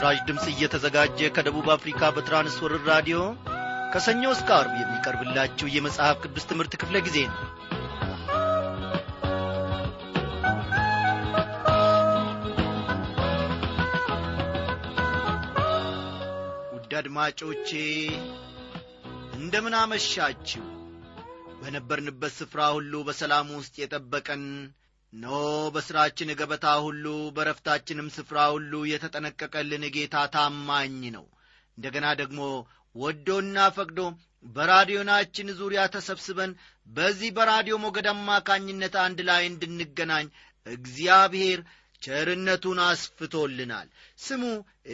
ይህ በምስራች ድምፅ እየተዘጋጀ ከደቡብ አፍሪካ በትራንስወርር ራዲዮ ከሰኞ እስከ አርብ የሚቀርብላችሁ የመጽሐፍ ቅዱስ ትምህርት ክፍለ ጊዜ ነው። ውድ አድማጮቼ እንደምን አመሻችሁ። በነበርንበት ስፍራ ሁሉ በሰላም ውስጥ የጠበቀን ኖ በሥራችን ገበታ ሁሉ በረፍታችንም ስፍራ ሁሉ የተጠነቀቀልን ጌታ ታማኝ ነው። እንደገና ደግሞ ወዶና ፈቅዶ በራዲዮናችን ዙሪያ ተሰብስበን በዚህ በራዲዮ ሞገድ አማካኝነት አንድ ላይ እንድንገናኝ እግዚአብሔር ቸርነቱን አስፍቶልናል። ስሙ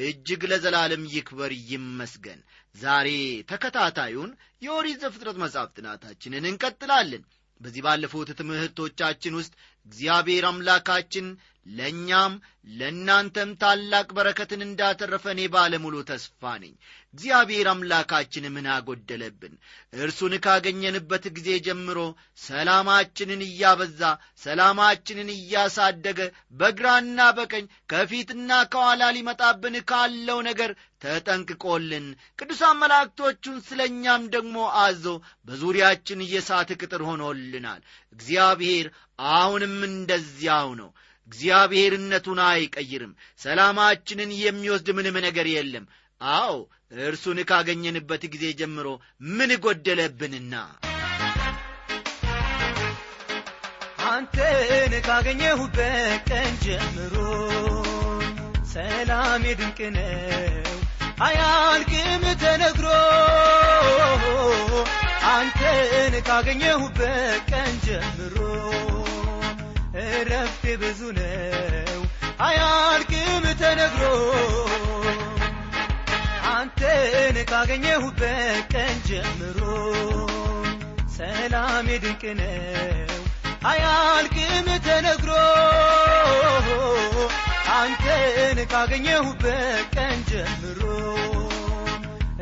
እጅግ ለዘላለም ይክበር ይመስገን። ዛሬ ተከታታዩን የኦሪት ዘፍጥረት መጽሐፍ ጥናታችንን እንቀጥላለን በዚህ ባለፉት ትምህርቶቻችን ውስጥ እግዚአብሔር አምላካችን ለእኛም ለእናንተም ታላቅ በረከትን እንዳተረፈ እኔ ባለሙሉ ተስፋ ነኝ። እግዚአብሔር አምላካችን ምን አጎደለብን እርሱን ካገኘንበት ጊዜ ጀምሮ ሰላማችንን እያበዛ ሰላማችንን እያሳደገ በግራና በቀኝ ከፊትና ከኋላ ሊመጣብን ካለው ነገር ተጠንቅቆልን ቅዱሳን መላእክቶቹን ስለ እኛም ደግሞ አዞ በዙሪያችን የሳት ቅጥር ሆኖልናል። እግዚአብሔር አሁንም እንደዚያው ነው እግዚአብሔርነቱን አይቀይርም። ሰላማችንን የሚወስድ ምንም ነገር የለም። አዎ እርሱን ካገኘንበት ጊዜ ጀምሮ ምን ጎደለብንና? አንተን ካገኘሁበት ቀን ጀምሮ ሰላም ድንቅ ነው አያልቅም ተነግሮ። አንተን ካገኘሁበት ቀን ጀምሮ እረፍቴ ብዙ ነው። አያልቅም ተነግሮ አንተን ካገኘሁበት ቀን ጀምሮ ሰላም ድንቅ ነው። አያልቅም ተነግሮ አንተን ካገኘሁበት ቀን ጀምሮ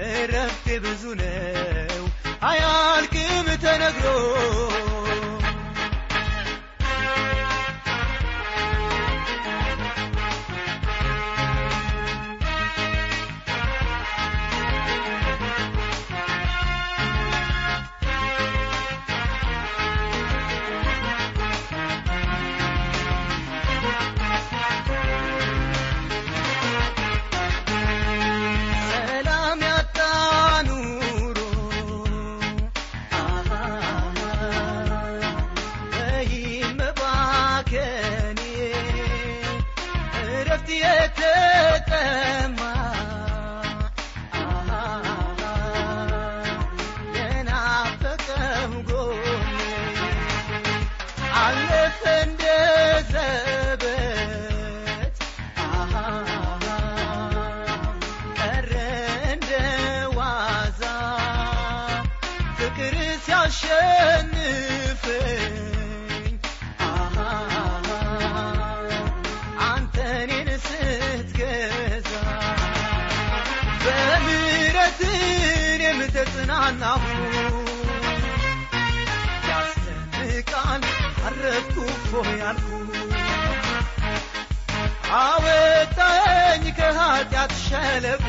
እረፍቴ ብዙ ነው። አያልቅም ተነግሮ ተጽናናሁ ያስደንቃል አረፍኩ እፎ ያልኩ አወጣኝ ከኀጢአት ሸለቆ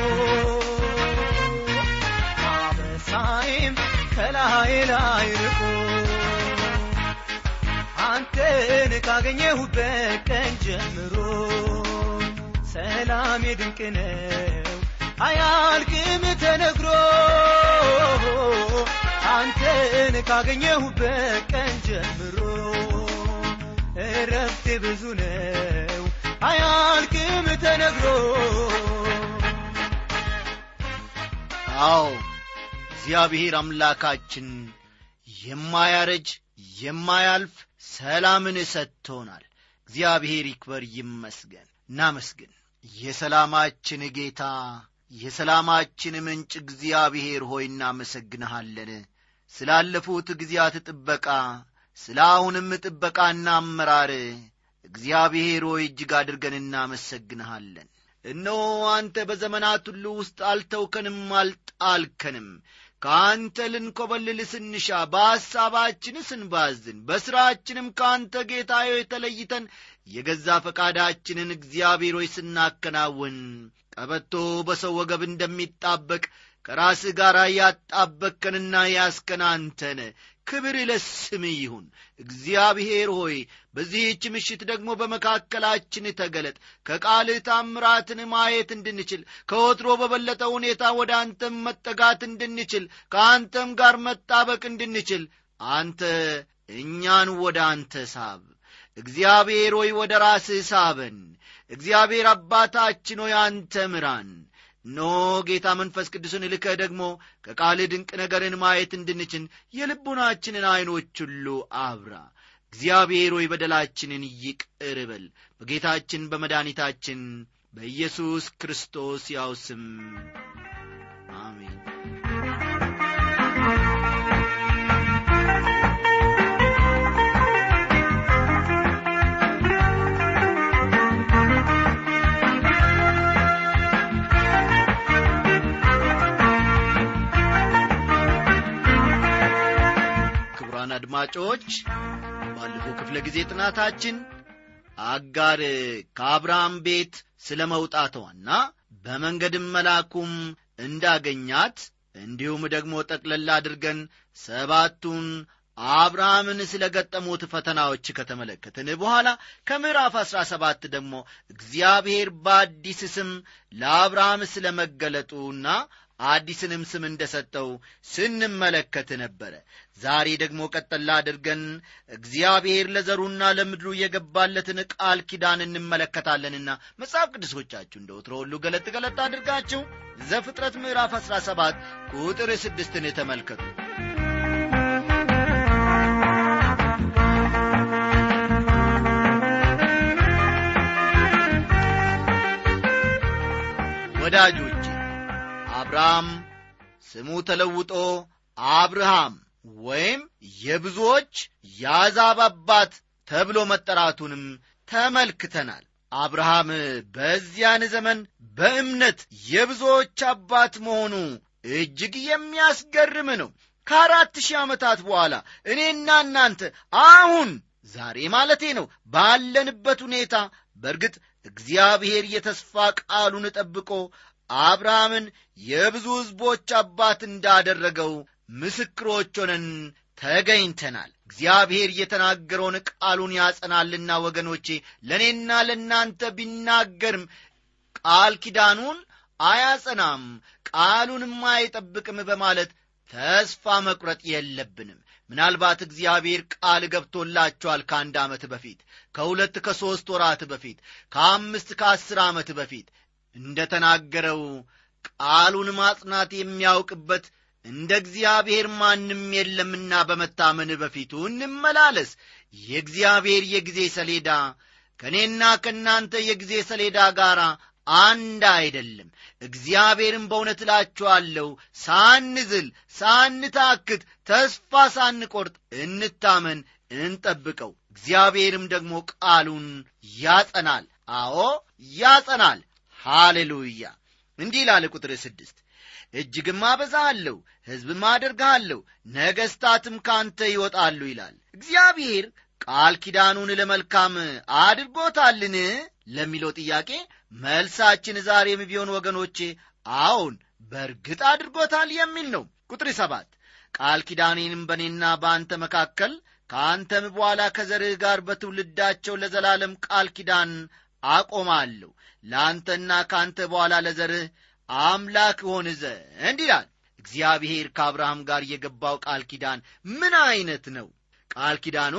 አበሳይም ከላይ ላይ ርቆ አንተን ካገኘሁበት ቀን ጀምሮ ሰላም ድንቅ ነው አያልቅም ተነግሮ አንተን ካገኘሁበት ቀን ጀምሮ እረፍቴ ብዙ ነው። አያልቅም ተነግሮ አዎ እግዚአብሔር አምላካችን የማያረጅ የማያልፍ ሰላምን ሰጥቶናል። እግዚአብሔር ይክበር ይመስገን። እናመስግን። የሰላማችን ጌታ የሰላማችን ምንጭ እግዚአብሔር ሆይ እናመሰግንሃለን። ስላለፉት ጊዜያት ጥበቃ ስለ አሁንም ጥበቃና አመራር እግዚአብሔር ሆይ እጅግ አድርገን እናመሰግንሃለን። እነሆ አንተ በዘመናት ሁሉ ውስጥ አልተውከንም አልጣልከንም። ከአንተ ልንኰበልል ስንሻ በሐሳባችን ስንባዝን በሥራችንም ከአንተ ጌታዮ የተለይተን የገዛ ፈቃዳችንን እግዚአብሔር ሆይ ስናከናውን ቀበቶ በሰው ወገብ እንደሚጣበቅ ከራስህ ጋር ያጣበከንና ያስከን አንተነ ክብር ለስም ይሁን። እግዚአብሔር ሆይ በዚህች ምሽት ደግሞ በመካከላችን ተገለጥ። ከቃልህ ታምራትን ማየት እንድንችል ከወትሮ በበለጠ ሁኔታ ወደ አንተም መጠጋት እንድንችል ከአንተም ጋር መጣበቅ እንድንችል አንተ እኛን ወደ አንተ ሳብ እግዚአብሔር ሆይ ወደ ራስህ ሳበን። እግዚአብሔር አባታችን ሆይ አንተ ምራን። ኖ ጌታ መንፈስ ቅዱስን ልከህ ደግሞ ከቃልህ ድንቅ ነገርን ማየት እንድንችል የልቡናችንን ዐይኖች ሁሉ አብራ። እግዚአብሔር ሆይ በደላችንን ይቅር በጌታችን በመድኃኒታችን በኢየሱስ ክርስቶስ ያው ስም አድማጮች ባለፈው ክፍለ ጊዜ ጥናታችን አጋር ከአብርሃም ቤት ስለ መውጣቷና በመንገድም መላኩም እንዳገኛት እንዲሁም ደግሞ ጠቅለላ አድርገን ሰባቱን አብርሃምን ስለ ገጠሙት ፈተናዎች ከተመለከትን በኋላ ከምዕራፍ አሥራ ሰባት ደግሞ እግዚአብሔር በአዲስ ስም ለአብርሃም ስለ መገለጡና አዲስንም ስም እንደ ሰጠው ስንመለከት ነበረ። ዛሬ ደግሞ ቀጠላ አድርገን እግዚአብሔር ለዘሩና ለምድሩ የገባለትን ቃል ኪዳን እንመለከታለንና መጽሐፍ ቅዱሶቻችሁ እንደ ወትሮ ሁሉ ገለጥ ገለጥ አድርጋችሁ ዘፍጥረት ምዕራፍ 17 ቁጥር ስድስትን ተመልከቱ። ወዳጆቼ አብርሃም ስሙ ተለውጦ አብርሃም ወይም የብዙዎች የአሕዛብ አባት ተብሎ መጠራቱንም ተመልክተናል። አብርሃም በዚያን ዘመን በእምነት የብዙዎች አባት መሆኑ እጅግ የሚያስገርም ነው። ከአራት ሺህ ዓመታት በኋላ እኔና እናንተ አሁን ዛሬ ማለቴ ነው ባለንበት ሁኔታ በእርግጥ እግዚአብሔር የተስፋ ቃሉን ጠብቆ አብርሃምን የብዙ ሕዝቦች አባት እንዳደረገው ምስክሮች ሆነን ተገኝተናል። እግዚአብሔር የተናገረውን ቃሉን ያጸናልና ወገኖቼ ለእኔና ለእናንተ ቢናገርም ቃል ኪዳኑን አያጸናም ቃሉንም አይጠብቅም በማለት ተስፋ መቁረጥ የለብንም። ምናልባት እግዚአብሔር ቃል ገብቶላችኋል ከአንድ ዓመት በፊት ከሁለት ከሦስት ወራት በፊት ከአምስት ከአስር ዓመት በፊት እንደ ተናገረው ቃሉን ማጽናት የሚያውቅበት እንደ እግዚአብሔር ማንም የለምና በመታመን በፊቱ እንመላለስ። የእግዚአብሔር የጊዜ ሰሌዳ ከእኔና ከእናንተ የጊዜ ሰሌዳ ጋር አንድ አይደለም። እግዚአብሔርን በእውነት እላችኋለሁ ሳንዝል ሳንታክት ተስፋ ሳንቆርጥ እንታመን እንጠብቀው። እግዚአብሔርም ደግሞ ቃሉን ያጸናል። አዎ ያጸናል ሃሌሉያ! እንዲህ ላለ ቁጥር ስድስት እጅግም አበዛሃለሁ ሕዝብም አደርግሃለሁ ነገሥታትም ካንተ ይወጣሉ ይላል። እግዚአብሔር ቃል ኪዳኑን ለመልካም አድርጎታልን? ለሚለው ጥያቄ መልሳችን ዛሬም ቢሆን ወገኖቼ አዎን በእርግጥ አድርጎታል የሚል ነው። ቁጥር ሰባት ቃል ኪዳኔንም በእኔና በአንተ መካከል ከአንተም በኋላ ከዘርህ ጋር በትውልዳቸው ለዘላለም ቃል ኪዳን አቆማለሁ። ለአንተና ከአንተ በኋላ ለዘርህ አምላክ ሆን ዘንድ ይላል። እግዚአብሔር ከአብርሃም ጋር የገባው ቃል ኪዳን ምን ዐይነት ነው? ቃል ኪዳኑ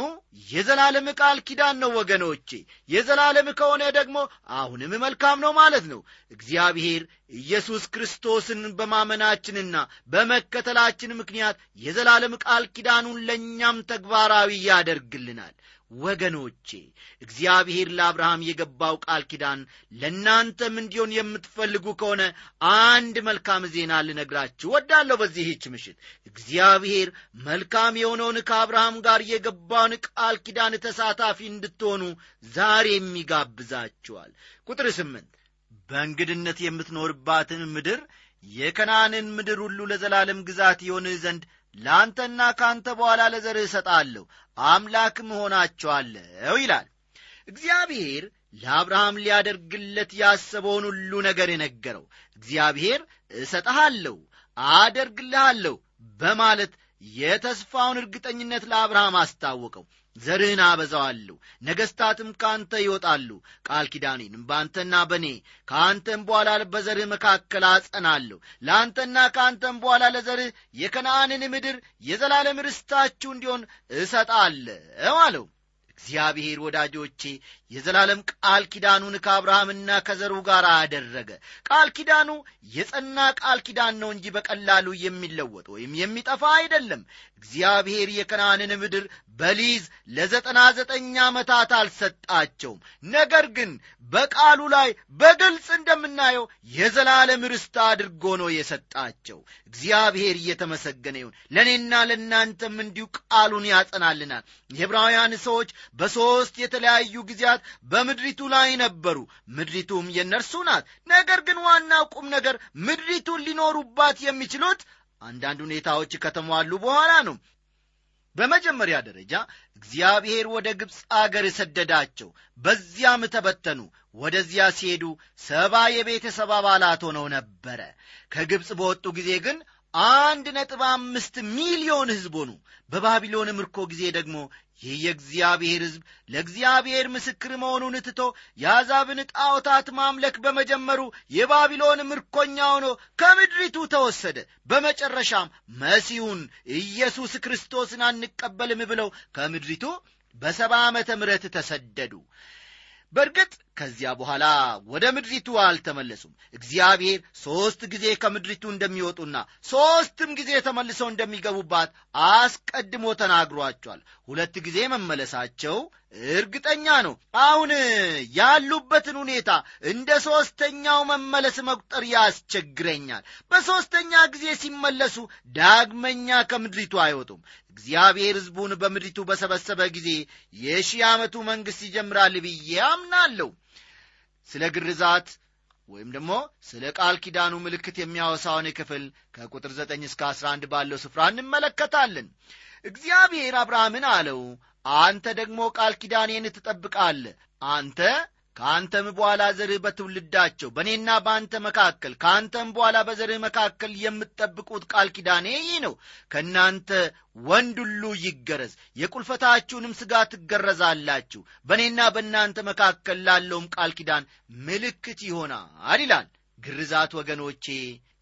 የዘላለም ቃል ኪዳን ነው ወገኖቼ። የዘላለም ከሆነ ደግሞ አሁንም መልካም ነው ማለት ነው። እግዚአብሔር ኢየሱስ ክርስቶስን በማመናችንና በመከተላችን ምክንያት የዘላለም ቃል ኪዳኑን ለእኛም ተግባራዊ ያደርግልናል ወገኖቼ እግዚአብሔር ለአብርሃም የገባው ቃል ኪዳን ለእናንተም እንዲሆን የምትፈልጉ ከሆነ አንድ መልካም ዜና ልነግራችሁ ወዳለሁ በዚህች ምሽት። እግዚአብሔር መልካም የሆነውን ከአብርሃም ጋር የገባውን ቃል ኪዳን ተሳታፊ እንድትሆኑ ዛሬም ይጋብዛችኋል። ቁጥር ስምንት በእንግድነት የምትኖርባትን ምድር የከናንን ምድር ሁሉ ለዘላለም ግዛት ይሆንህ ዘንድ ለአንተና ከአንተ በኋላ ለዘርህ እሰጣለሁ አምላክም እሆናቸዋለሁ ይላል። እግዚአብሔር ለአብርሃም ሊያደርግለት ያሰበውን ሁሉ ነገር የነገረው እግዚአብሔር እሰጠሃለሁ አደርግልሃለሁ በማለት የተስፋውን እርግጠኝነት ለአብርሃም አስታወቀው ዘርህን አበዛዋለሁ። ነገሥታትም ከአንተ ይወጣሉ። ቃል ኪዳኔንም በአንተና በእኔ ከአንተም በኋላ በዘርህ መካከል አጸናለሁ። ለአንተና ከአንተም በኋላ ለዘርህ የከነአንን ምድር የዘላለም ርስታችሁ እንዲሆን እሰጣለሁ አለው። እግዚአብሔር ወዳጆቼ የዘላለም ቃል ኪዳኑን ከአብርሃምና ከዘሩ ጋር አደረገ። ቃል ኪዳኑ የጸና ቃል ኪዳን ነው እንጂ በቀላሉ የሚለወጥ ወይም የሚጠፋ አይደለም። እግዚአብሔር የከናንን ምድር በሊዝ ለዘጠና ዘጠኝ ዓመታት አልሰጣቸውም። ነገር ግን በቃሉ ላይ በግልጽ እንደምናየው የዘላለም ርስት አድርጎ ነው የሰጣቸው። እግዚአብሔር እየተመሰገነ ይሁን። ለእኔና ለእናንተም እንዲሁ ቃሉን ያጸናልናል። የዕብራውያን ሰዎች በሦስት የተለያዩ ጊዜያት በምድሪቱ ላይ ነበሩ። ምድሪቱም የእነርሱ ናት። ነገር ግን ዋናው ቁም ነገር ምድሪቱን ሊኖሩባት የሚችሉት አንዳንድ ሁኔታዎች ከተሟሉ በኋላ ነው በመጀመሪያ ደረጃ እግዚአብሔር ወደ ግብፅ አገር ሰደዳቸው። በዚያም ተበተኑ። ወደዚያ ሲሄዱ ሰባ የቤተሰብ አባላት ሆነው ነበረ። ከግብፅ በወጡ ጊዜ ግን አንድ ነጥብ አምስት ሚሊዮን ሕዝብ ሆኑ። በባቢሎን ምርኮ ጊዜ ደግሞ ይህ የእግዚአብሔር ሕዝብ ለእግዚአብሔር ምስክር መሆኑን ትቶ የአሕዛብን ጣዖታት ማምለክ በመጀመሩ የባቢሎን ምርኮኛ ሆኖ ከምድሪቱ ተወሰደ። በመጨረሻም መሲሁን ኢየሱስ ክርስቶስን አንቀበልም ብለው ከምድሪቱ በሰባ ዓመተ ምረት ተሰደዱ። በእርግጥ ከዚያ በኋላ ወደ ምድሪቱ አልተመለሱም። እግዚአብሔር ሦስት ጊዜ ከምድሪቱ እንደሚወጡና ሦስትም ጊዜ ተመልሰው እንደሚገቡባት አስቀድሞ ተናግሯቸዋል። ሁለት ጊዜ መመለሳቸው እርግጠኛ ነው። አሁን ያሉበትን ሁኔታ እንደ ሦስተኛው መመለስ መቁጠር ያስቸግረኛል። በሦስተኛ ጊዜ ሲመለሱ ዳግመኛ ከምድሪቱ አይወጡም። እግዚአብሔር ሕዝቡን በምድሪቱ በሰበሰበ ጊዜ የሺህ ዓመቱ መንግሥት ይጀምራል ብዬ አምናለሁ ስለ ግርዛት ወይም ደግሞ ስለ ቃል ኪዳኑ ምልክት የሚያወሳውን ክፍል ከቁጥር 9 እስከ 11 ባለው ስፍራ እንመለከታለን። እግዚአብሔር አብርሃምን አለው አንተ ደግሞ ቃል ኪዳኔን ትጠብቃለ አንተ ከአንተም በኋላ ዘርህ በትውልዳቸው በእኔና በአንተ መካከል ከአንተም በኋላ በዘርህ መካከል የምትጠብቁት ቃል ኪዳኔ ይህ ነው። ከእናንተ ወንድ ሁሉ ይገረዝ የቁልፈታችሁንም ሥጋ ትገረዛላችሁ። በእኔና በእናንተ መካከል ላለውም ቃል ኪዳን ምልክት ይሆናል ይላል። ግርዛት ወገኖቼ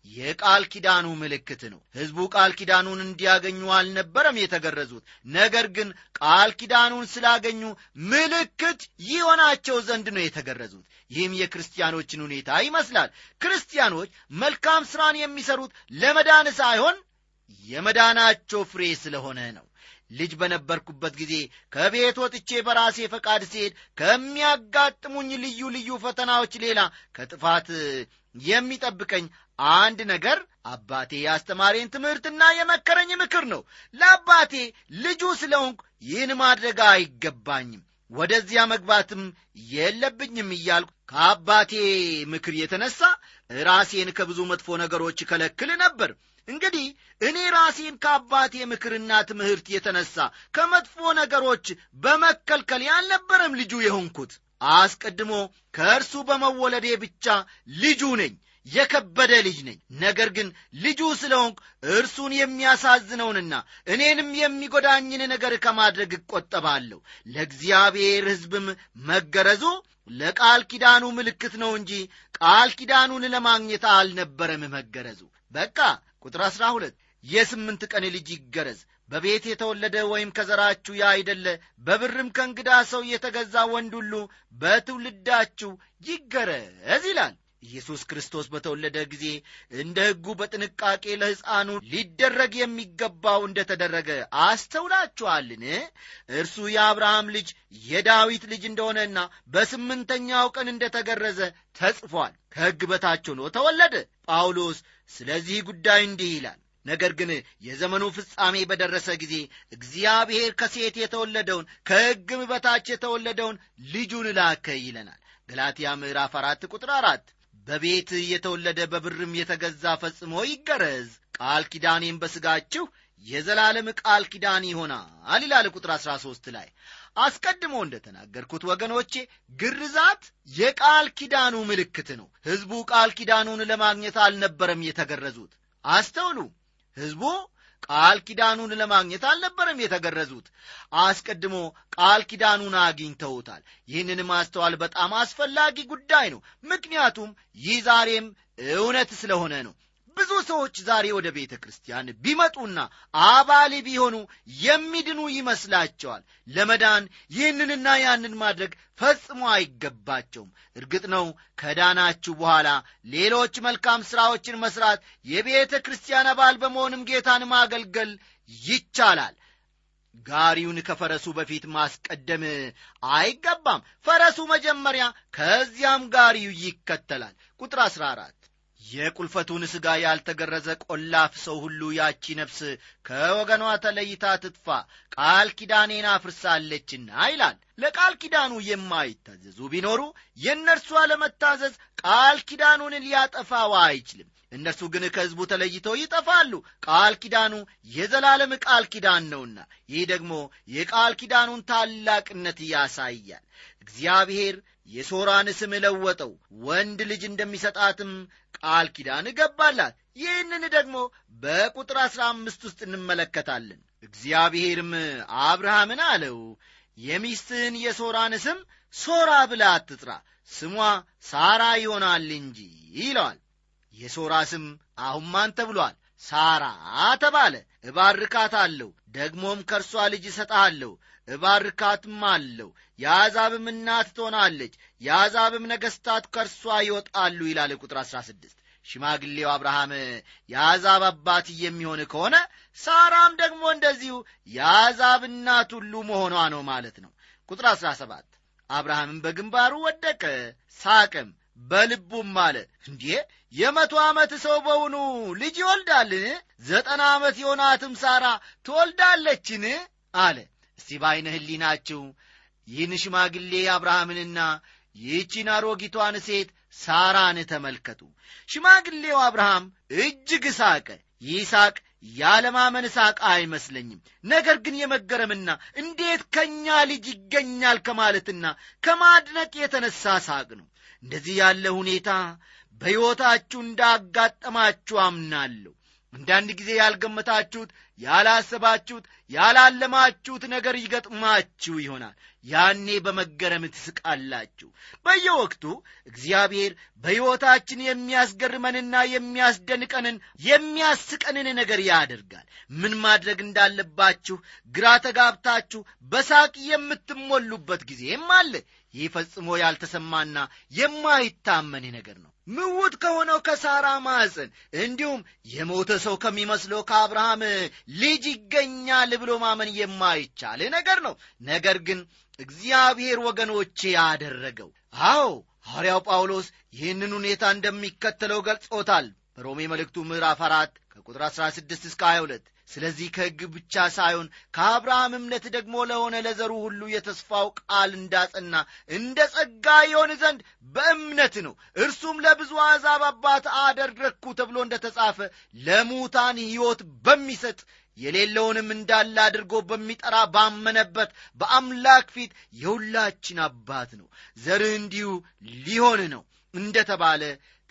የቃል ኪዳኑ ምልክት ነው። ሕዝቡ ቃል ኪዳኑን እንዲያገኙ አልነበረም የተገረዙት። ነገር ግን ቃል ኪዳኑን ስላገኙ ምልክት ይሆናቸው ዘንድ ነው የተገረዙት። ይህም የክርስቲያኖችን ሁኔታ ይመስላል። ክርስቲያኖች መልካም ሥራን የሚሰሩት ለመዳን ሳይሆን የመዳናቸው ፍሬ ስለሆነ ነው። ልጅ በነበርኩበት ጊዜ ከቤት ወጥቼ በራሴ ፈቃድ ሲሄድ ከሚያጋጥሙኝ ልዩ ልዩ ፈተናዎች ሌላ ከጥፋት የሚጠብቀኝ አንድ ነገር አባቴ ያስተማሬን ትምህርትና የመከረኝ ምክር ነው። ለአባቴ ልጁ ስለሆንኩ ይህን ማድረግ አይገባኝም። ወደዚያ መግባትም የለብኝም እያልኩ ከአባቴ ምክር የተነሳ ራሴን ከብዙ መጥፎ ነገሮች ከለክል ነበር። እንግዲህ እኔ ራሴን ከአባቴ ምክርና ትምህርት የተነሳ ከመጥፎ ነገሮች በመከልከል ያልነበረም ልጁ የሆንኩት። አስቀድሞ ከእርሱ በመወለዴ ብቻ ልጁ ነኝ የከበደ ልጅ ነኝ። ነገር ግን ልጁ ስለሆንኩ እርሱን የሚያሳዝነውንና እኔንም የሚጎዳኝን ነገር ከማድረግ እቆጠባለሁ። ለእግዚአብሔር ሕዝብም መገረዙ ለቃል ኪዳኑ ምልክት ነው እንጂ ቃል ኪዳኑን ለማግኘት አልነበረም መገረዙ። በቃ ቁጥር አሥራ ሁለት የስምንት ቀን ልጅ ይገረዝ። በቤት የተወለደ ወይም ከዘራችሁ ያይደለ በብርም ከእንግዳ ሰው የተገዛ ወንድ ሁሉ በትውልዳችሁ ይገረዝ ይላል ኢየሱስ ክርስቶስ በተወለደ ጊዜ እንደ ሕጉ በጥንቃቄ ለሕፃኑ ሊደረግ የሚገባው እንደ ተደረገ አስተውላችኋልን? እርሱ የአብርሃም ልጅ የዳዊት ልጅ እንደሆነና በስምንተኛው ቀን እንደ ተገረዘ ተጽፏል። ከሕግ በታች ሆኖ ተወለደ። ጳውሎስ ስለዚህ ጉዳይ እንዲህ ይላል ነገር ግን የዘመኑ ፍጻሜ በደረሰ ጊዜ እግዚአብሔር ከሴት የተወለደውን ከሕግም በታች የተወለደውን ልጁን ላከ ይለናል። ገላትያ ምዕራፍ አራት ቁጥር አራት በቤት የተወለደ በብርም የተገዛ ፈጽሞ ይገረዝ ቃል ኪዳኔም በሥጋችሁ የዘላለም ቃል ኪዳን ይሆናል ይላል ቁጥር 13 ላይ። አስቀድሞ እንደ ተናገርኩት ወገኖቼ ግርዛት የቃል ኪዳኑ ምልክት ነው። ሕዝቡ ቃል ኪዳኑን ለማግኘት አልነበረም የተገረዙት። አስተውሉ ሕዝቡ ቃል ኪዳኑን ለማግኘት አልነበረም የተገረዙት። አስቀድሞ ቃል ኪዳኑን አግኝተውታል። ይህንን ማስተዋል በጣም አስፈላጊ ጉዳይ ነው። ምክንያቱም ይህ ዛሬም እውነት ስለሆነ ነው ብዙ ሰዎች ዛሬ ወደ ቤተ ክርስቲያን ቢመጡና አባል ቢሆኑ የሚድኑ ይመስላቸዋል። ለመዳን ይህንንና ያንን ማድረግ ፈጽሞ አይገባቸውም። እርግጥ ነው ከዳናችሁ በኋላ ሌሎች መልካም ሥራዎችን መስራት የቤተ ክርስቲያን አባል በመሆንም ጌታን ማገልገል ይቻላል። ጋሪውን ከፈረሱ በፊት ማስቀደም አይገባም። ፈረሱ መጀመሪያ ከዚያም ጋሪው ይከተላል። ቁጥር 14 የቁልፈቱን ሥጋ ያልተገረዘ ቆላፍ ሰው ሁሉ ያቺ ነፍስ ከወገኗ ተለይታ ትጥፋ ቃል ኪዳኔን አፍርሳለችና ይላል። ለቃል ኪዳኑ የማይታዘዙ ቢኖሩ የእነርሱ አለመታዘዝ ቃል ኪዳኑን ሊያጠፋው አይችልም። እነርሱ ግን ከሕዝቡ ተለይተው ይጠፋሉ። ቃል ኪዳኑ የዘላለም ቃል ኪዳን ነውና ይህ ደግሞ የቃል ኪዳኑን ታላቅነት ያሳያል እግዚአብሔር የሶራን ስም ለወጠው። ወንድ ልጅ እንደሚሰጣትም ቃል ኪዳን ገባላት። ይህንን ደግሞ በቁጥር አሥራ አምስት ውስጥ እንመለከታለን። እግዚአብሔርም አብርሃምን አለው የሚስትህን የሶራን ስም ሶራ ብላ አትጥራ ስሟ ሳራ ይሆናል እንጂ ይለዋል። የሶራ ስም አሁን ማን ተብሏል ሳራ ተባለ። እባርካት አለው ደግሞም ከእርሷ ልጅ እሰጥሃለሁ። እባርካትም አለው የአሕዛብም እናት ትሆናለች የአሕዛብም ነገሥታት ከእርሷ ይወጣሉ ይላል ቁጥር 16 ሽማግሌው አብርሃም የአሕዛብ አባት የሚሆን ከሆነ ሳራም ደግሞ እንደዚሁ የአሕዛብ እናት ሁሉ መሆኗ ነው ማለት ነው። ቁጥር 17 አብርሃምም በግንባሩ ወደቀ ሳቅም በልቡም አለ። እንዴ የመቶ ዓመት ሰው በውኑ ልጅ ይወልዳልን? ዘጠና ዓመት የሆናትም ሳራ ትወልዳለችን? አለ። እስቲ በዐይነ ህሊናችሁ ይህን ሽማግሌ አብርሃምንና ይህቺን አሮጊቷን ሴት ሳራን ተመልከቱ። ሽማግሌው አብርሃም እጅግ ሳቀ። ይህ ሳቅ ያለማመን ሳቅ አይመስለኝም። ነገር ግን የመገረምና እንዴት ከእኛ ልጅ ይገኛል ከማለትና ከማድነቅ የተነሳ ሳቅ ነው እንደዚህ ያለ ሁኔታ በሕይወታችሁ እንዳጋጠማችሁ አምናለሁ አንዳንድ ጊዜ ያልገመታችሁት ያላሰባችሁት ያላለማችሁት ነገር ይገጥማችሁ ይሆናል። ያኔ በመገረም ትስቃላችሁ። በየወቅቱ እግዚአብሔር በሕይወታችን የሚያስገርመንና የሚያስደንቀንን የሚያስቀንን ነገር ያደርጋል። ምን ማድረግ እንዳለባችሁ ግራ ተጋብታችሁ በሳቅ የምትሞሉበት ጊዜም አለ። ይህ ፈጽሞ ያልተሰማና የማይታመን ነገር ነው ምውት ከሆነው ከሳራ ማዕፀን እንዲሁም የሞተ ሰው ከሚመስለው ከአብርሃም ልጅ ይገኛል ብሎ ማመን የማይቻል ነገር ነው። ነገር ግን እግዚአብሔር ወገኖቼ ያደረገው አዎ ሐዋርያው ጳውሎስ ይህንን ሁኔታ እንደሚከተለው ገልጾታል። በሮሜ መልእክቱ ምዕራፍ አራት ከቁጥር 16 እስከ 22 ስለዚህ ከሕግ ብቻ ሳይሆን ከአብርሃም እምነት ደግሞ ለሆነ ለዘሩ ሁሉ የተስፋው ቃል እንዳጸና እንደ ጸጋ ይሆን ዘንድ በእምነት ነው። እርሱም ለብዙ አሕዛብ አባት አደረግኩ ተብሎ እንደ ተጻፈ ለሙታን ሕይወት በሚሰጥ የሌለውንም እንዳለ አድርጎ በሚጠራ ባመነበት በአምላክ ፊት የሁላችን አባት ነው። ዘርህ እንዲሁ ሊሆን ነው። እንደ ተባለ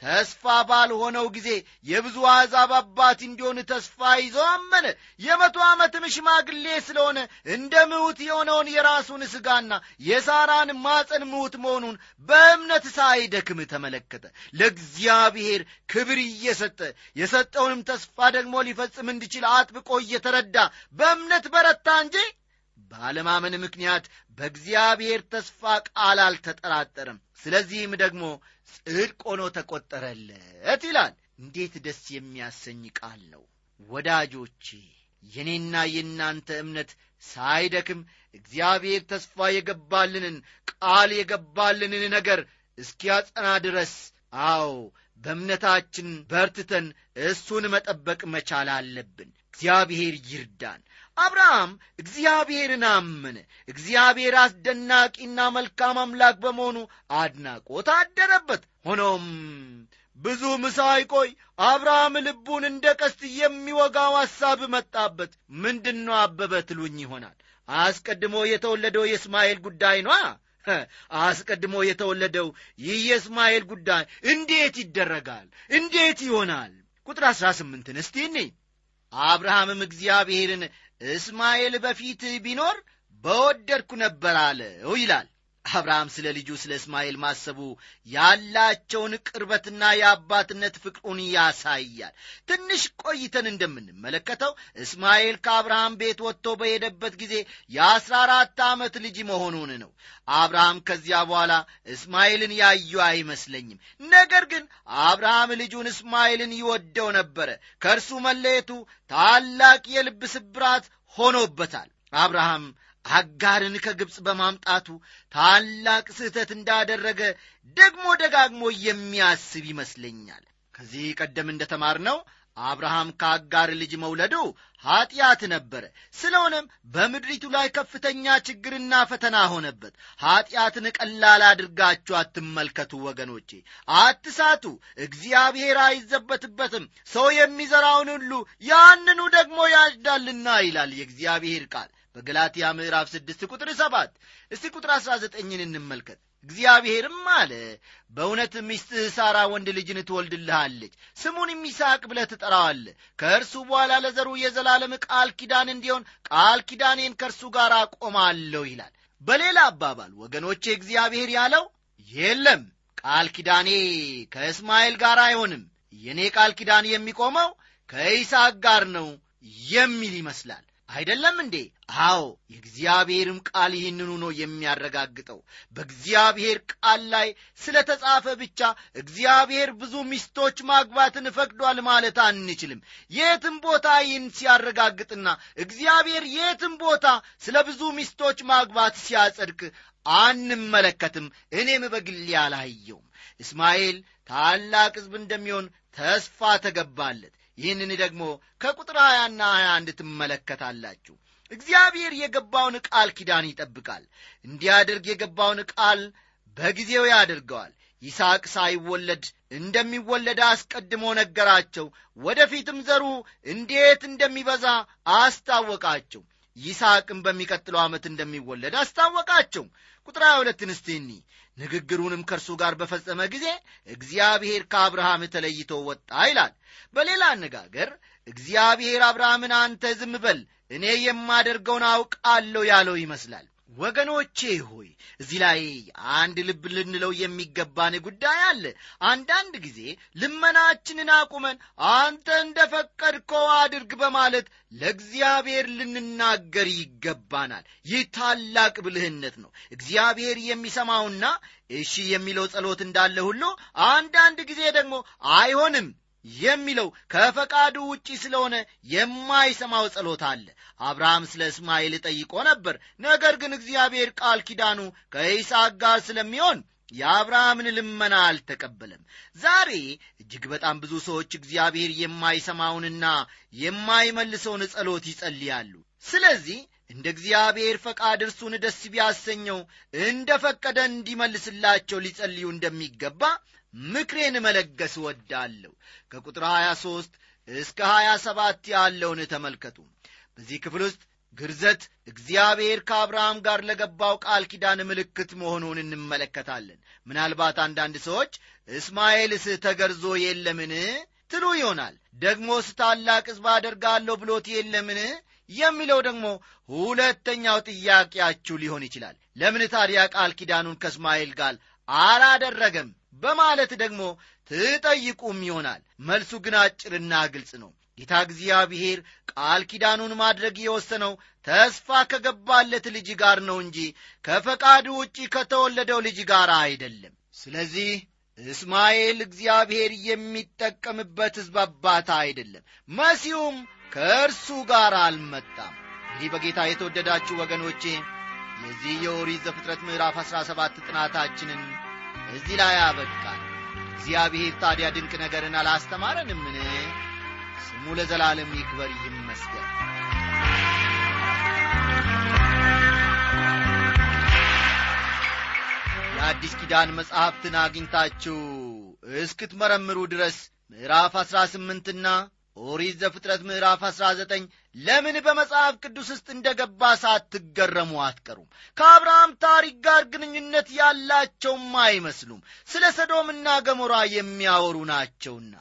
ተስፋ ባልሆነው ጊዜ የብዙ አሕዛብ አባት እንዲሆን ተስፋ ይዞ አመነ። የመቶ ዓመትም ሽማግሌ ስለሆነ እንደ ምውት የሆነውን የራሱን ሥጋና የሳራን ማፀን ምውት መሆኑን በእምነት ሳይደክም ተመለከተ። ለእግዚአብሔር ክብር እየሰጠ የሰጠውንም ተስፋ ደግሞ ሊፈጽም እንዲችል አጥብቆ እየተረዳ በእምነት በረታ እንጂ ባለማመን ምክንያት በእግዚአብሔር ተስፋ ቃል አልተጠራጠረም። ስለዚህም ደግሞ ጽድቅ ሆኖ ተቆጠረለት ይላል። እንዴት ደስ የሚያሰኝ ቃል ነው። ወዳጆቼ የኔና የእናንተ እምነት ሳይደክም እግዚአብሔር ተስፋ የገባልንን ቃል የገባልንን ነገር እስኪያጸና ድረስ አዎ በእምነታችን በርትተን እሱን መጠበቅ መቻል አለብን። እግዚአብሔር ይርዳን አብርሃም እግዚአብሔርን አመነ። እግዚአብሔር አስደናቂና መልካም አምላክ በመሆኑ አድናቆት አደረበት። ሆኖም ብዙም ሳይቆይ አብርሃም ልቡን እንደ ቀስት የሚወጋው ሐሳብ መጣበት። ምንድን ነው አበበ ትሉኝ ይሆናል። አስቀድሞ የተወለደው የእስማኤል ጉዳይ ኗ አስቀድሞ የተወለደው ይህ የእስማኤል ጉዳይ እንዴት ይደረጋል? እንዴት ይሆናል? ቁጥር አሥራ ስምንትን እስቲ እኔ አብርሃምም እግዚአብሔርን እስማኤል በፊት ቢኖር በወደድኩ ነበር አለው ይላል አብርሃም ስለ ልጁ ስለ እስማኤል ማሰቡ ያላቸውን ቅርበትና የአባትነት ፍቅሩን ያሳያል። ትንሽ ቆይተን እንደምንመለከተው እስማኤል ከአብርሃም ቤት ወጥቶ በሄደበት ጊዜ የአስራ አራት ዓመት ልጅ መሆኑን ነው። አብርሃም ከዚያ በኋላ እስማኤልን ያዩ አይመስለኝም። ነገር ግን አብርሃም ልጁን እስማኤልን ይወደው ነበረ። ከእርሱ መለየቱ ታላቅ የልብ ስብራት ሆኖበታል። አብርሃም አጋርን ከግብፅ በማምጣቱ ታላቅ ስህተት እንዳደረገ ደግሞ ደጋግሞ የሚያስብ ይመስለኛል። ከዚህ ቀደም እንደተማርነው አብርሃም ከአጋር ልጅ መውለዱ ኀጢአት ነበረ። ስለሆነም በምድሪቱ ላይ ከፍተኛ ችግርና ፈተና ሆነበት። ኀጢአትን ቀላል አድርጋችሁ አትመልከቱ ወገኖቼ አትሳቱ። እግዚአብሔር አይዘበትበትም። ሰው የሚዘራውን ሁሉ ያንኑ ደግሞ ያጭዳልና ይላል የእግዚአብሔር ቃል በገላትያ ምዕራፍ ስድስት ቁጥር ሰባት እስቲ ቁጥር አሥራ ዘጠኝን እንመልከት። እግዚአብሔርም አለ በእውነት ሚስትህ ሳራ ወንድ ልጅን ትወልድልሃለች ስሙንም ይስሐቅ ብለህ ትጠራዋለ ከእርሱ በኋላ ለዘሩ የዘላለም ቃል ኪዳን እንዲሆን ቃል ኪዳኔን ከእርሱ ጋር አቆማለሁ ይላል። በሌላ አባባል ወገኖቼ እግዚአብሔር ያለው የለም ቃል ኪዳኔ ከእስማኤል ጋር አይሆንም። የእኔ ቃል ኪዳን የሚቆመው ከይስሐቅ ጋር ነው የሚል ይመስላል አይደለም እንዴ? አዎ የእግዚአብሔርም ቃል ይህንኑ ነው የሚያረጋግጠው። በእግዚአብሔር ቃል ላይ ስለ ተጻፈ ብቻ እግዚአብሔር ብዙ ሚስቶች ማግባትን ፈቅዷል ማለት አንችልም። የትም ቦታ ይህን ሲያረጋግጥና እግዚአብሔር የትም ቦታ ስለ ብዙ ሚስቶች ማግባት ሲያጸድቅ አንመለከትም። እኔም በግሌ አላየውም። እስማኤል ታላቅ ሕዝብ እንደሚሆን ተስፋ ተገባለት ይህንን ደግሞ ከቁጥር ሀያና ሀያ አንድ ትመለከታላችሁ። እግዚአብሔር የገባውን ቃል ኪዳን ይጠብቃል። እንዲያደርግ የገባውን ቃል በጊዜው ያደርገዋል። ይስሐቅ ሳይወለድ እንደሚወለድ አስቀድሞ ነገራቸው። ወደፊትም ዘሩ እንዴት እንደሚበዛ አስታወቃቸው። ይስሐቅም በሚቀጥለው ዓመት እንደሚወለድ አስታወቃቸው። ቁጥር ሀያ ሁለትን እስቲኒ ንግግሩንም ከእርሱ ጋር በፈጸመ ጊዜ እግዚአብሔር ከአብርሃም ተለይቶ ወጣ ይላል። በሌላ አነጋገር እግዚአብሔር አብርሃምን አንተ ዝም በል እኔ የማደርገውን አውቃለሁ ያለው ይመስላል ወገኖቼ ሆይ እዚህ ላይ አንድ ልብ ልንለው የሚገባን ጉዳይ አለ። አንዳንድ ጊዜ ልመናችንን አቁመን አንተ እንደ ፈቀድከው አድርግ በማለት ለእግዚአብሔር ልንናገር ይገባናል። ይህ ታላቅ ብልህነት ነው። እግዚአብሔር የሚሰማውና እሺ የሚለው ጸሎት እንዳለ ሁሉ አንዳንድ ጊዜ ደግሞ አይሆንም የሚለው ከፈቃዱ ውጪ ስለሆነ የማይሰማው ጸሎት አለ። አብርሃም ስለ እስማኤል ጠይቆ ነበር። ነገር ግን እግዚአብሔር ቃል ኪዳኑ ከይስሐቅ ጋር ስለሚሆን የአብርሃምን ልመና አልተቀበለም። ዛሬ እጅግ በጣም ብዙ ሰዎች እግዚአብሔር የማይሰማውንና የማይመልሰውን ጸሎት ይጸልያሉ። ስለዚህ እንደ እግዚአብሔር ፈቃድ እርሱን ደስ ቢያሰኘው እንደ ፈቀደ እንዲመልስላቸው ሊጸልዩ እንደሚገባ ምክሬን መለገስ ወዳለሁ ከቁጥር 23 እስከ 27 ያለውን ተመልከቱ። በዚህ ክፍል ውስጥ ግርዘት እግዚአብሔር ከአብርሃም ጋር ለገባው ቃል ኪዳን ምልክት መሆኑን እንመለከታለን። ምናልባት አንዳንድ ሰዎች እስማኤልስ ተገርዞ የለምን? ትሉ ይሆናል። ደግሞስ ታላቅ ሕዝብ አደርጋለሁ ብሎት የለምን? የሚለው ደግሞ ሁለተኛው ጥያቄያችሁ ሊሆን ይችላል። ለምን ታዲያ ቃል ኪዳኑን ከእስማኤል ጋር አላደረገም በማለት ደግሞ ትጠይቁም ይሆናል። መልሱ ግን አጭርና ግልጽ ነው። ጌታ እግዚአብሔር ቃል ኪዳኑን ማድረግ የወሰነው ተስፋ ከገባለት ልጅ ጋር ነው እንጂ ከፈቃዱ ውጪ ከተወለደው ልጅ ጋር አይደለም። ስለዚህ እስማኤል እግዚአብሔር የሚጠቀምበት ሕዝብ አባት አይደለም። መሲሁም ከእርሱ ጋር አልመጣም። እንዲህ በጌታ የተወደዳችሁ ወገኖቼ የዚህ የኦሪት ዘፍጥረት ምዕራፍ አሥራ ሰባት ጥናታችንን እዚህ ላይ አበቃል እግዚአብሔር ታዲያ ድንቅ ነገርን አላስተማረንምን? ስሙ ለዘላለም ይክበር ይመስገን። የአዲስ ኪዳን መጽሐፍትን አግኝታችሁ እስክትመረምሩ ድረስ ምዕራፍ አሥራ ስምንትና ኦሪት ዘፍጥረት ምዕራፍ አሥራ ዘጠኝ ለምን በመጽሐፍ ቅዱስ ውስጥ እንደ ገባ ሳትገረሙ አትቀሩም? ከአብርሃም ታሪክ ጋር ግንኙነት ያላቸውም አይመስሉም። ስለ ሰዶምና ገሞራ የሚያወሩ ናቸውና።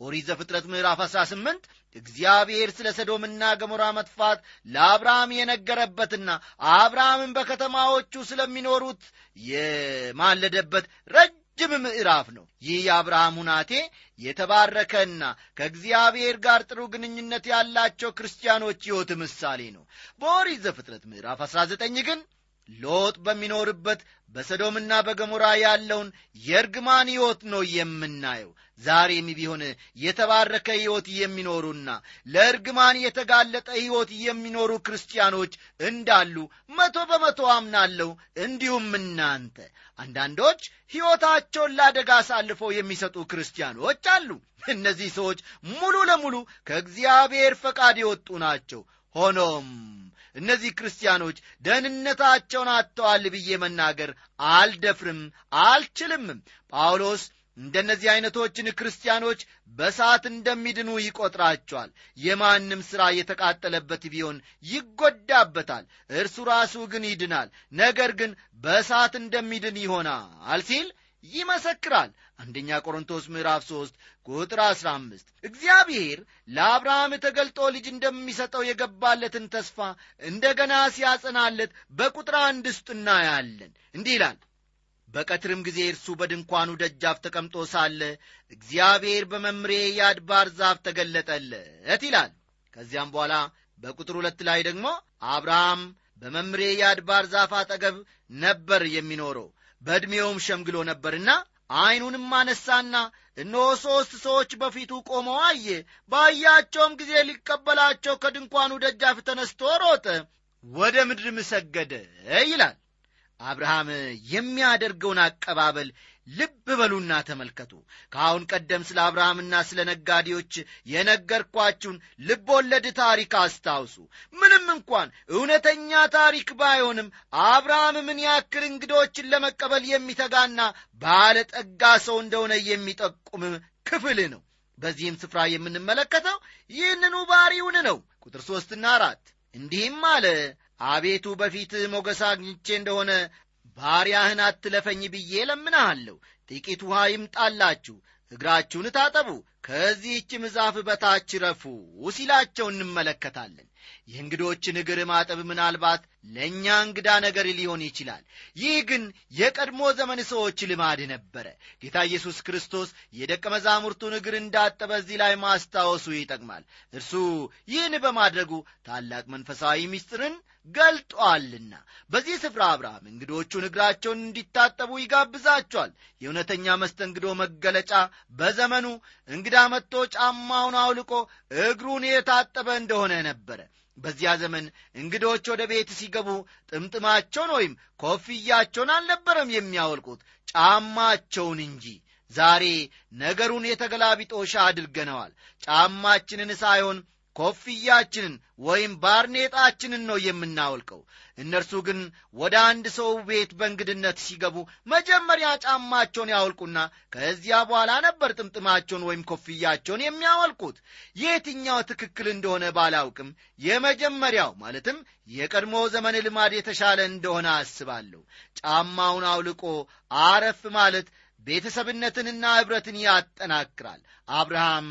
ኦሪት ዘፍጥረት ምዕራፍ 18 እግዚአብሔር ስለ ሰዶምና ገሞራ መጥፋት ለአብርሃም የነገረበትና አብርሃምን በከተማዎቹ ስለሚኖሩት የማለደበት ረጅም ምዕራፍ ነው። ይህ የአብርሃም ሁናቴ የተባረከና ከእግዚአብሔር ጋር ጥሩ ግንኙነት ያላቸው ክርስቲያኖች ሕይወት ምሳሌ ነው። በኦሪት ዘፍጥረት ምዕራፍ 19 ግን ሎጥ በሚኖርበት በሰዶምና በገሞራ ያለውን የእርግማን ሕይወት ነው የምናየው። ዛሬም ቢሆን የተባረከ ሕይወት የሚኖሩና ለእርግማን የተጋለጠ ሕይወት የሚኖሩ ክርስቲያኖች እንዳሉ መቶ በመቶ አምናለሁ። እንዲሁም እናንተ አንዳንዶች ሕይወታቸውን ለአደጋ አሳልፈው የሚሰጡ ክርስቲያኖች አሉ። እነዚህ ሰዎች ሙሉ ለሙሉ ከእግዚአብሔር ፈቃድ የወጡ ናቸው። ሆኖም እነዚህ ክርስቲያኖች ደህንነታቸውን አጥተዋል ብዬ መናገር አልደፍርም አልችልምም። ጳውሎስ እንደነዚህ ዐይነቶችን ክርስቲያኖች በሳት እንደሚድኑ ይቈጥራቸዋል። የማንም ሥራ የተቃጠለበት ቢሆን ይጎዳበታል እርሱ ራሱ ግን ይድናል። ነገር ግን በሳት እንደሚድን ይሆናል ሲል ይመሰክራል። አንደኛ ቆሮንቶስ ምዕራፍ 3 ቁጥር 15 እግዚአብሔር ለአብርሃም ተገልጦ ልጅ እንደሚሰጠው የገባለትን ተስፋ እንደገና ሲያጸናለት በቁጥር አንድ ውስጥ እናያለን። እንዲህ ይላል በቀትርም ጊዜ እርሱ በድንኳኑ ደጃፍ ተቀምጦ ሳለ እግዚአብሔር በመምሬ የአድባር ዛፍ ተገለጠለት ይላል። ከዚያም በኋላ በቁጥር ሁለት ላይ ደግሞ አብርሃም በመምሬ የአድባር ዛፍ አጠገብ ነበር የሚኖረው። በዕድሜውም ሸምግሎ ነበርና ዐይኑንም አነሳና እነሆ ሦስት ሰዎች በፊቱ ቆመው አየ። ባያቸውም ጊዜ ሊቀበላቸው ከድንኳኑ ደጃፍ ተነስቶ ሮጠ ወደ ምድርም ሰገደ ይላል አብርሃም የሚያደርገውን አቀባበል ልብ በሉና ተመልከቱ። ከአሁን ቀደም ስለ አብርሃምና ስለ ነጋዴዎች የነገርኳችሁን ልብ ወለድ ታሪክ አስታውሱ። ምንም እንኳን እውነተኛ ታሪክ ባይሆንም አብርሃም ምን ያክል እንግዶችን ለመቀበል የሚተጋና ባለጠጋ ሰው እንደሆነ የሚጠቁም ክፍል ነው። በዚህም ስፍራ የምንመለከተው ይህንኑ ባሪውን ነው። ቁጥር ሦስትና አራት እንዲህም አለ አቤቱ በፊትህ ሞገስ አግኝቼ እንደሆነ ባሪያህን አትለፈኝ ብዬ ለምናሃለሁ ጥቂት ውሃ ይምጣላችሁ እግራችሁን ታጠቡ ከዚህችም ዛፍ በታች ረፉ ሲላቸው እንመለከታለን። የእንግዶችን እግር ማጠብ ምናልባት ለእኛ እንግዳ ነገር ሊሆን ይችላል። ይህ ግን የቀድሞ ዘመን ሰዎች ልማድ ነበረ። ጌታ ኢየሱስ ክርስቶስ የደቀ መዛሙርቱን እግር እንዳጠበ እዚህ ላይ ማስታወሱ ይጠቅማል። እርሱ ይህን በማድረጉ ታላቅ መንፈሳዊ ምስጢርን ገልጧልና። በዚህ ስፍራ አብርሃም እንግዶቹን እግራቸውን እንዲታጠቡ ይጋብዛቸዋል። የእውነተኛ መስተንግዶ መገለጫ በዘመኑ እንግዳ መጥቶ ጫማውን አውልቆ እግሩን የታጠበ እንደሆነ ነበረ። በዚያ ዘመን እንግዶች ወደ ቤት ሲገቡ ጥምጥማቸውን ወይም ኮፍያቸውን አልነበረም የሚያወልቁት። ጫማቸውን እንጂ ዛሬ ነገሩን የተገላቢጦሻ አድርገነዋል። ጫማችንን ሳይሆን ኮፍያችንን ወይም ባርኔጣችንን ነው የምናወልቀው። እነርሱ ግን ወደ አንድ ሰው ቤት በእንግድነት ሲገቡ መጀመሪያ ጫማቸውን ያወልቁና ከዚያ በኋላ ነበር ጥምጥማቸውን ወይም ኮፍያቸውን የሚያወልቁት። የትኛው ትክክል እንደሆነ ባላውቅም የመጀመሪያው ማለትም የቀድሞ ዘመን ልማድ የተሻለ እንደሆነ አስባለሁ። ጫማውን አውልቆ አረፍ ማለት ቤተሰብነትንና ኅብረትን ያጠናክራል። አብርሃም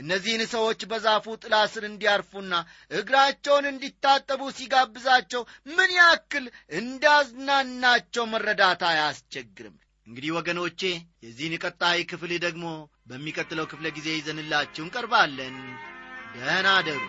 እነዚህን ሰዎች በዛፉ ጥላ ስር እንዲያርፉና እግራቸውን እንዲታጠቡ ሲጋብዛቸው ምን ያክል እንዳዝናናቸው መረዳት አያስቸግርም። እንግዲህ ወገኖቼ የዚህን ቀጣይ ክፍል ደግሞ በሚቀጥለው ክፍለ ጊዜ ይዘንላችሁ እንቀርባለን። ደህና አደሩ